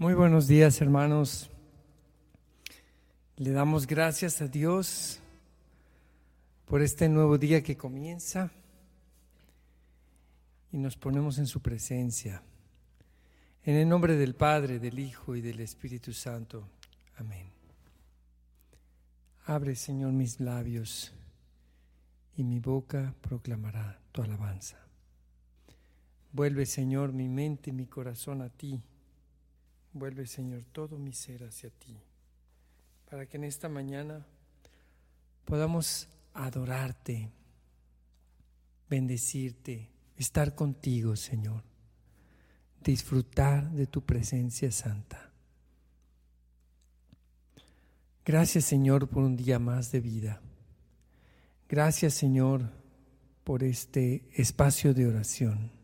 Muy buenos días, hermanos. Le damos gracias a Dios por este nuevo día que comienza y nos ponemos en su presencia. En el nombre del Padre, del Hijo y del Espíritu Santo. Amén. Abre, Señor, mis labios y mi boca proclamará tu alabanza. Vuelve, Señor, mi mente y mi corazón a ti Vuelve, Señor, todo mi ser hacia ti, para que en esta mañana podamos adorarte, bendecirte, estar contigo, Señor, disfrutar de tu presencia santa. Gracias, Señor, por un día más de vida. Gracias, Señor, por este espacio de oración.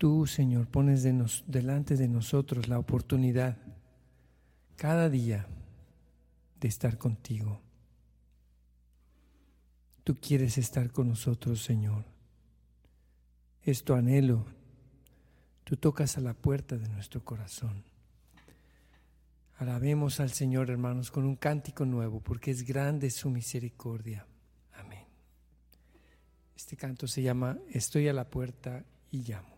Tú, Señor, pones delante de nosotros la oportunidad cada día de estar contigo. Tú quieres estar con nosotros, Señor. Es tu anhelo. Tú tocas a la puerta de nuestro corazón. Alabemos al Señor, hermanos, con un cántico nuevo, porque es grande su misericordia. Amén. Este canto se llama Estoy a la puerta y llamo.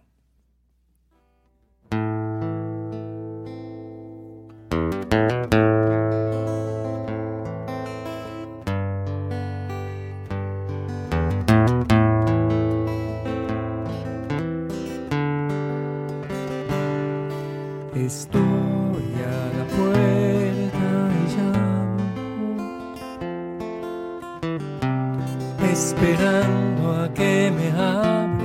esperando a que me abra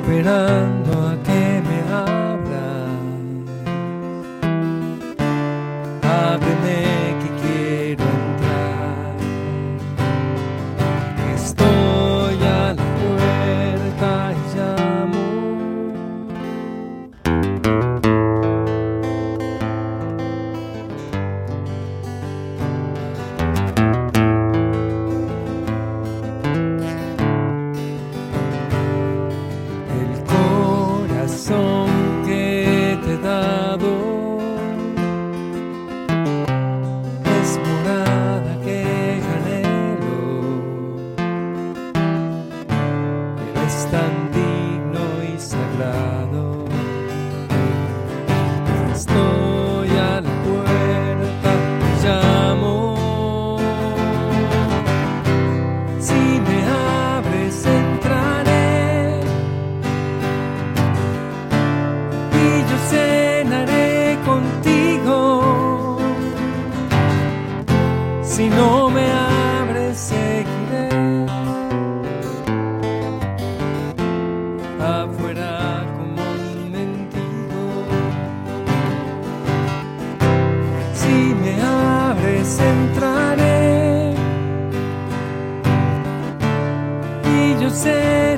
esperando a que cenaré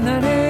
contigo.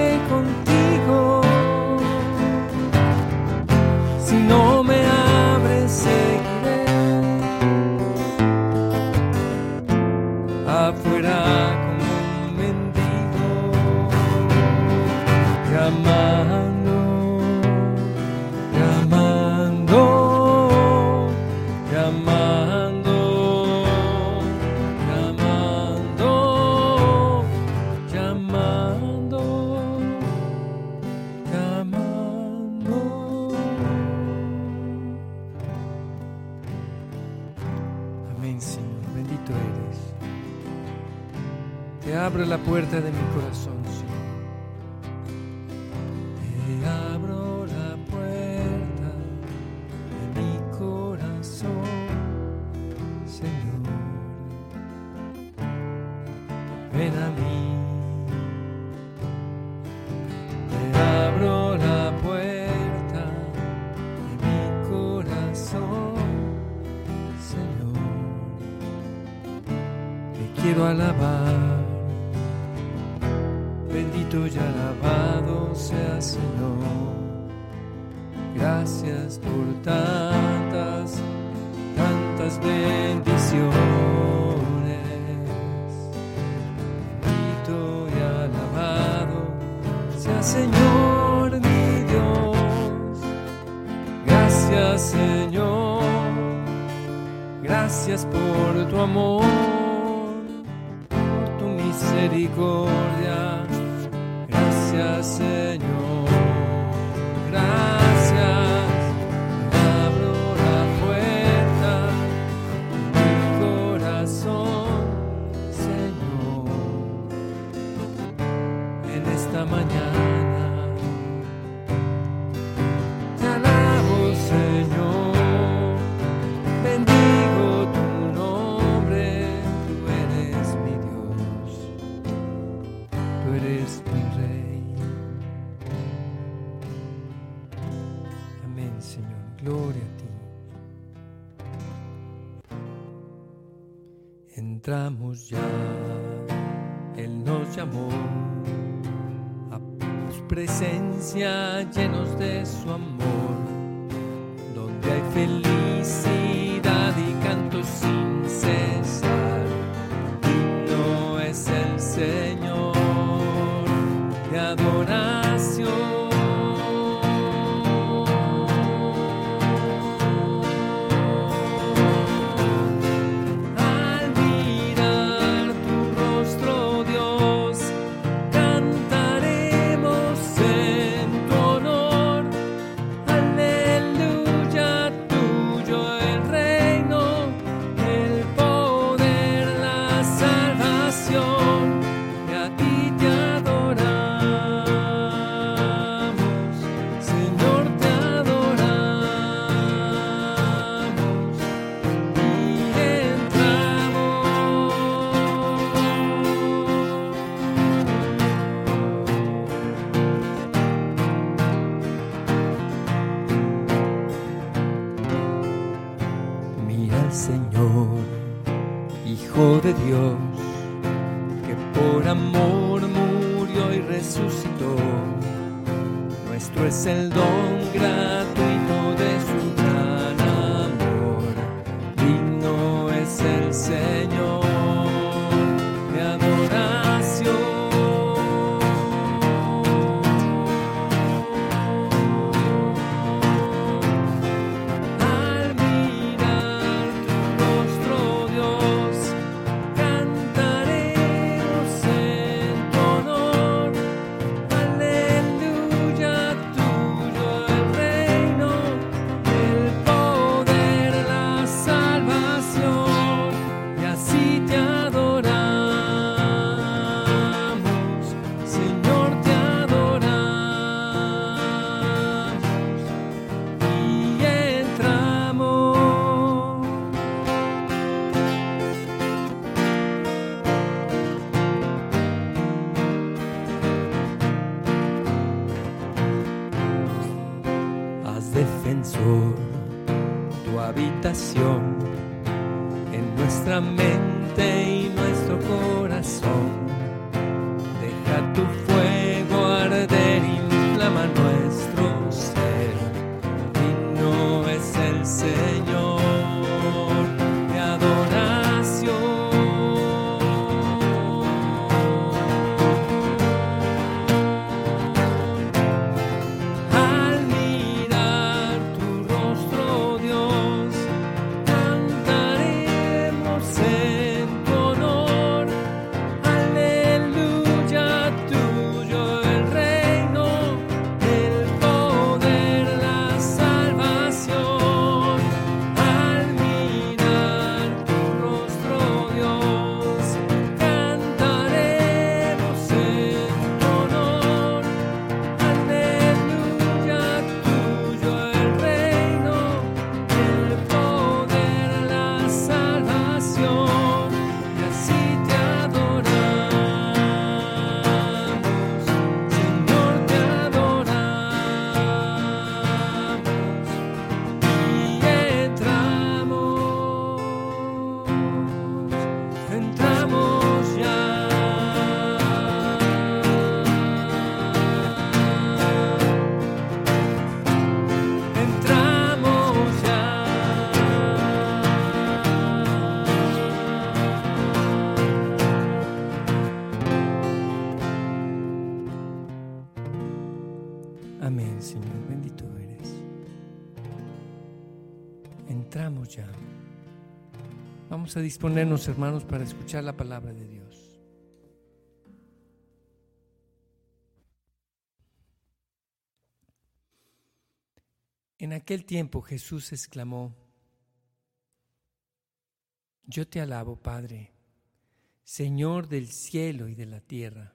Señor, gracias por tu amor, por tu misericordia. Gracias Señor. Señor. Gloria a ti. Entramos ya, Él nos llamó a su presencia llenos de su amor, donde hay felicidad y canto sin cesar. said. Vamos a disponernos, hermanos, para escuchar la palabra de Dios. En aquel tiempo Jesús exclamó, Yo te alabo, Padre, Señor del cielo y de la tierra,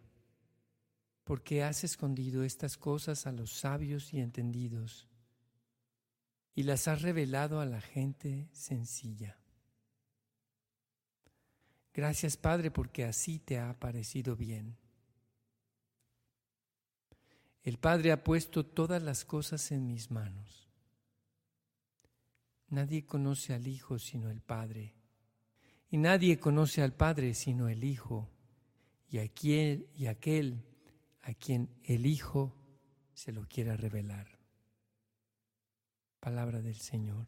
porque has escondido estas cosas a los sabios y entendidos y las has revelado a la gente sencilla. Gracias, Padre, porque así te ha parecido bien. El Padre ha puesto todas las cosas en mis manos. Nadie conoce al Hijo sino el Padre, y nadie conoce al Padre sino el Hijo, y aquel, a quien el Hijo se lo quiera revelar. Palabra del Señor.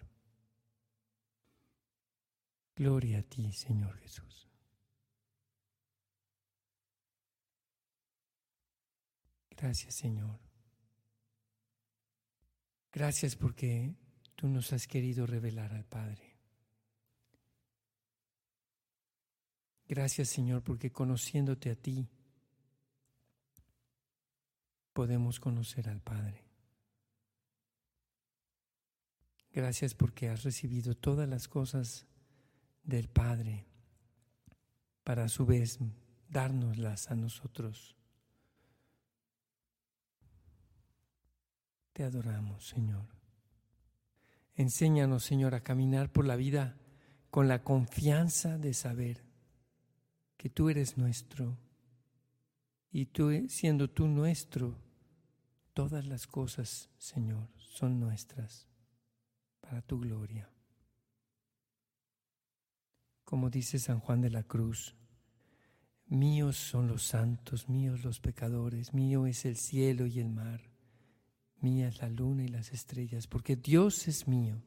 Gloria a ti, Señor Jesús. Gracias, Señor. Gracias porque tú nos has querido revelar al Padre. Gracias Señor porque conociéndote a ti podemos conocer al Padre. Gracias porque has recibido todas las cosas del Padre para a su vez dárnoslas a nosotros. Te adoramos, Señor. Enséñanos, Señor, a caminar por la vida con la confianza de saber que tú eres nuestro y tú, siendo tú nuestro, todas las cosas, Señor, son nuestras para tu gloria. Como dice San Juan de la Cruz, míos son los santos, míos los pecadores, mío es el cielo y el mar. Mía es la luna y las estrellas, porque Dios es mío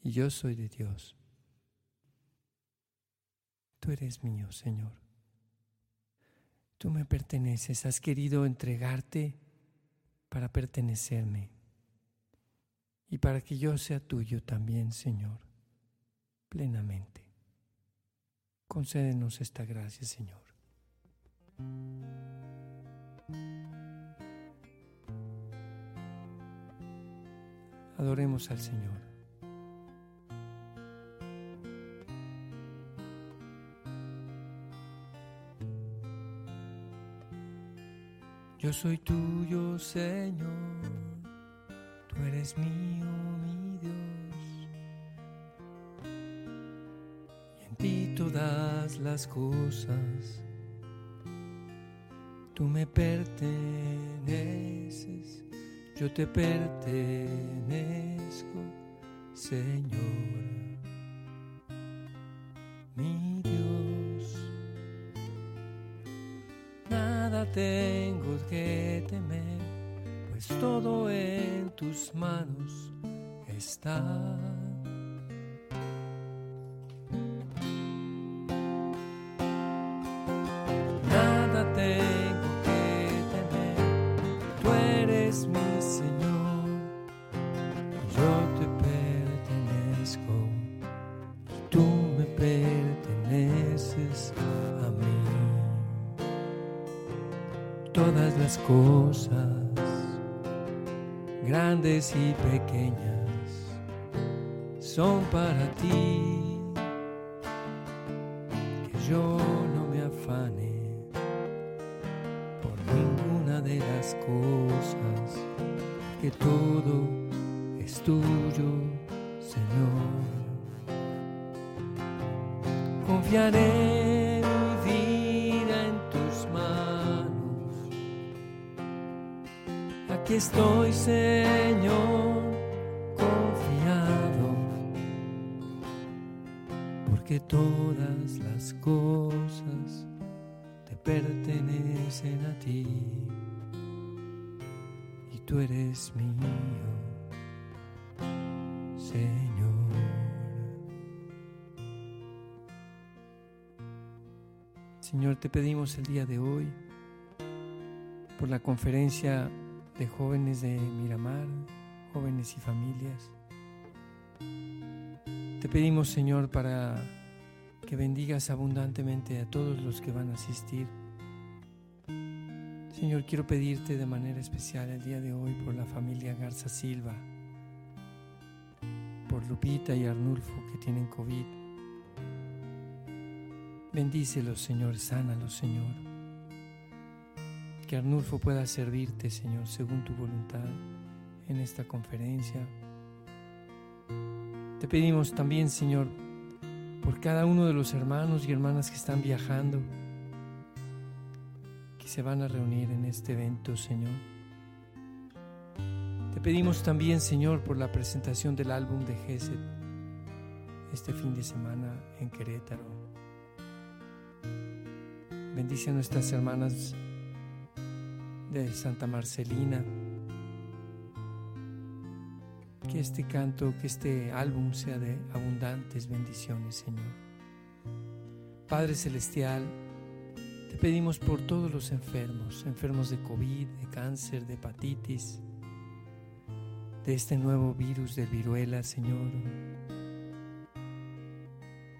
y yo soy de Dios. Tú eres mío, Señor. Tú me perteneces, has querido entregarte para pertenecerme y para que yo sea tuyo también, Señor, plenamente. Concédenos esta gracia, Señor. Adoremos al Señor. Yo soy tuyo, Señor, tú eres mío, mi Dios, y en ti todas las cosas, tú me perteneces yo te pertenezco, Señor, mi Dios. Nada tengo que temer, pues todo en tus manos está. Y pequeñas son para ti. Que yo no me afane por ninguna de las cosas, que todo es tuyo, Señor. Confiaré Estoy, Señor todas las cosas te pertenecen a ti y tú eres mío, Señor. Señor, te pedimos el día de hoy por la conferencia de jóvenes de Miramar, jóvenes y familias, Te pedimos, Señor, para que bendigas abundantemente a todos los que van a asistir. Señor, quiero pedirte de manera especial el día de hoy por la familia Garza Silva, por Lupita y Arnulfo que tienen COVID. Bendícelos, Señor, sánalos, Señor. Que Arnulfo pueda servirte, Señor, según tu voluntad en esta conferencia. Te pedimos también, Señor, por cada uno de los hermanos y hermanas que están viajando, que se van a reunir en este evento, Señor. Te pedimos también, Señor, por la presentación del álbum de Gesed este fin de semana en Querétaro. Bendice a nuestras hermanas de Santa Marcelina que este canto, que este álbum sea de abundantes bendiciones, Señor. Padre Celestial, te pedimos por todos los enfermos, enfermos de COVID, de cáncer, de hepatitis, de este nuevo virus de viruela, Señor.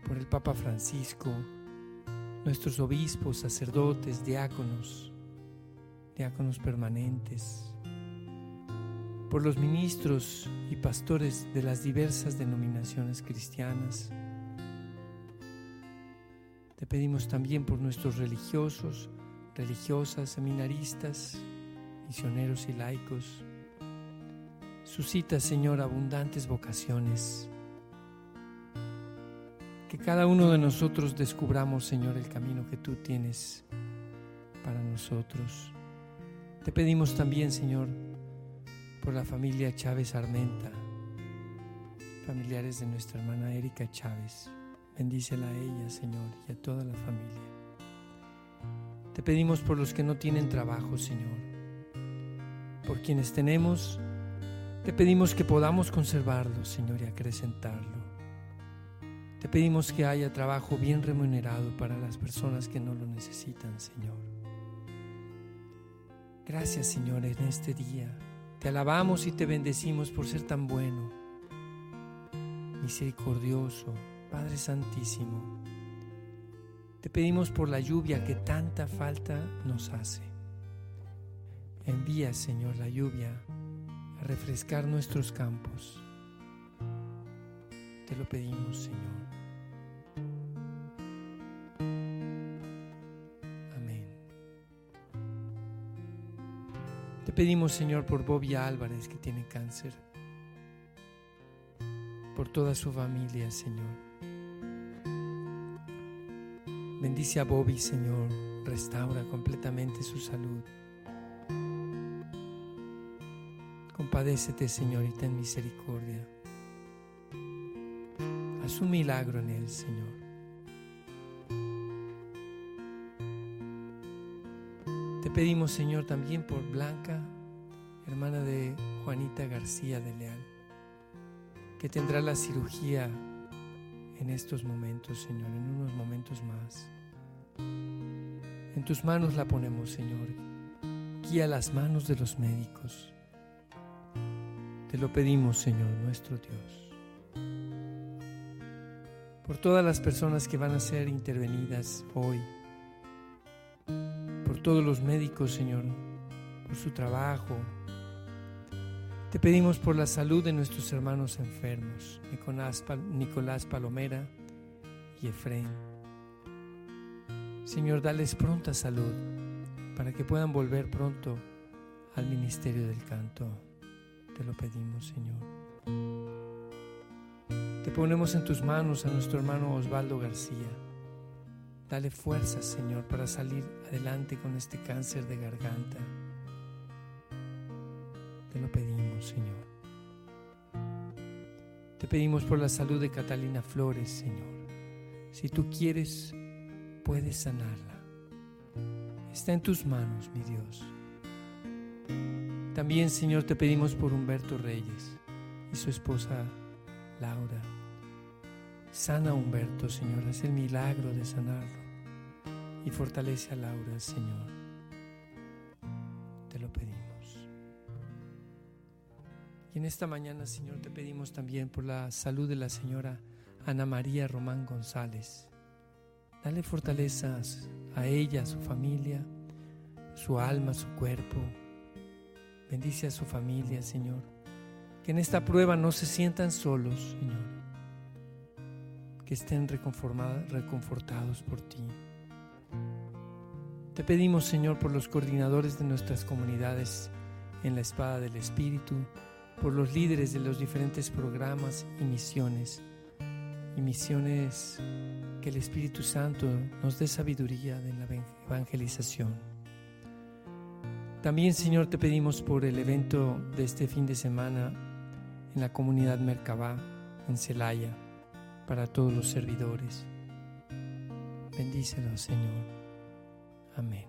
Por el Papa Francisco, nuestros obispos, sacerdotes, diáconos, diáconos permanentes, por los ministros y pastores de las diversas denominaciones cristianas. Te pedimos también por nuestros religiosos, religiosas, seminaristas, misioneros y laicos. Suscita, Señor, abundantes vocaciones. Que cada uno de nosotros descubramos, Señor, el camino que tú tienes para nosotros. Te pedimos también, Señor, por la familia Chávez Armenta, familiares de nuestra hermana Erika Chávez. Bendícela a ella, Señor, y a toda la familia. Te pedimos por los que no tienen trabajo, Señor. Por quienes tenemos, te pedimos que podamos conservarlo, Señor, y acrecentarlo. Te pedimos que haya trabajo bien remunerado para las personas que no lo necesitan, Señor. Gracias, Señor, en este día te alabamos y te bendecimos por ser tan bueno, misericordioso, Padre Santísimo. Te pedimos por la lluvia que tanta falta nos hace. Envía, Señor, la lluvia a refrescar nuestros campos. Te lo pedimos, Señor. Pedimos, Señor, por Bobby Álvarez, que tiene cáncer, por toda su familia, Señor. Bendice a Bobby, Señor, restaura completamente su salud. Compadécete, Señor, y ten misericordia. Haz un milagro en él, Señor. Pedimos, Señor, también por Blanca, hermana de Juanita García de Leal, que tendrá la cirugía en estos momentos, Señor, en unos momentos más. En tus manos la ponemos, Señor. Guía las manos de los médicos. Te lo pedimos, Señor, nuestro Dios. Por todas las personas que van a ser intervenidas hoy todos los médicos, Señor, por su trabajo. Te pedimos por la salud de nuestros hermanos enfermos, Nicolás, Palomera y Efraín. Señor, dales pronta salud para que puedan volver pronto al ministerio del canto. Te lo pedimos, Señor. Te ponemos en tus manos a nuestro hermano Osvaldo García Dale fuerzas, Señor, para salir adelante con este cáncer de garganta. Te lo pedimos, Señor. Te pedimos por la salud de Catalina Flores, Señor. Si tú quieres, puedes sanarla. Está en tus manos, mi Dios. También, Señor, te pedimos por Humberto Reyes y su esposa Laura. Sana a Humberto, Señor, haz el milagro de sanarlo y fortalece a Laura, Señor. Te lo pedimos. Y en esta mañana, Señor, te pedimos también por la salud de la señora Ana María Román González. Dale fortalezas a ella, a su familia, su alma, su cuerpo. Bendice a su familia, Señor. Que en esta prueba no se sientan solos, Señor. Que estén reconfortados por ti. Te pedimos, Señor, por los coordinadores de nuestras comunidades en la espada del Espíritu, por los líderes de los diferentes programas y misiones y misiones que el Espíritu Santo nos dé sabiduría en la evangelización. También, Señor, te pedimos por el evento de este fin de semana en la comunidad Merkabah, en Celaya, para todos los servidores. Bendícelo, Señor. Amén.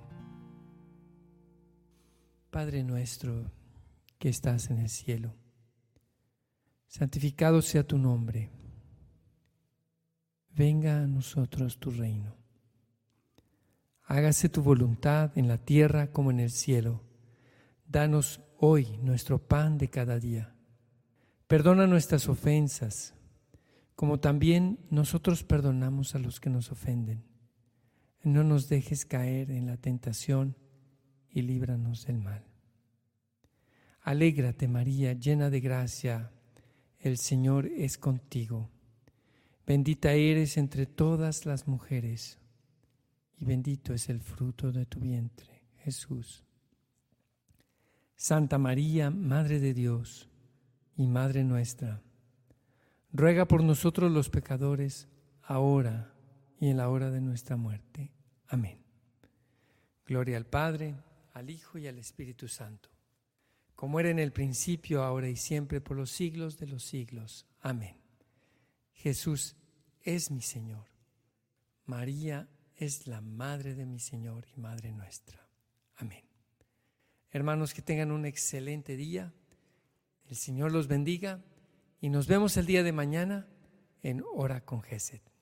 Padre nuestro que estás en el cielo, santificado sea tu nombre venga a nosotros tu reino. Hágase tu voluntad en la tierra como en el cielo. Danos hoy nuestro pan de cada día. Perdona nuestras ofensas, como también nosotros perdonamos a los que nos ofenden. No nos dejes caer en la tentación y líbranos del mal. Alégrate María, llena de gracia, el Señor es contigo. Bendita eres entre todas las mujeres y bendito es el fruto de tu vientre, Jesús. Santa María, Madre de Dios y Madre nuestra, ruega por nosotros los pecadores, ahora y en la hora de nuestra muerte. Amén. Gloria al Padre, al Hijo y al Espíritu Santo, como era en el principio, ahora y siempre, por los siglos de los siglos. Amén. Jesús es mi Señor. María es la madre de mi Señor y madre nuestra. Amén. Hermanos, que tengan un excelente día. El Señor los bendiga y nos vemos el día de mañana en Hora con Geset.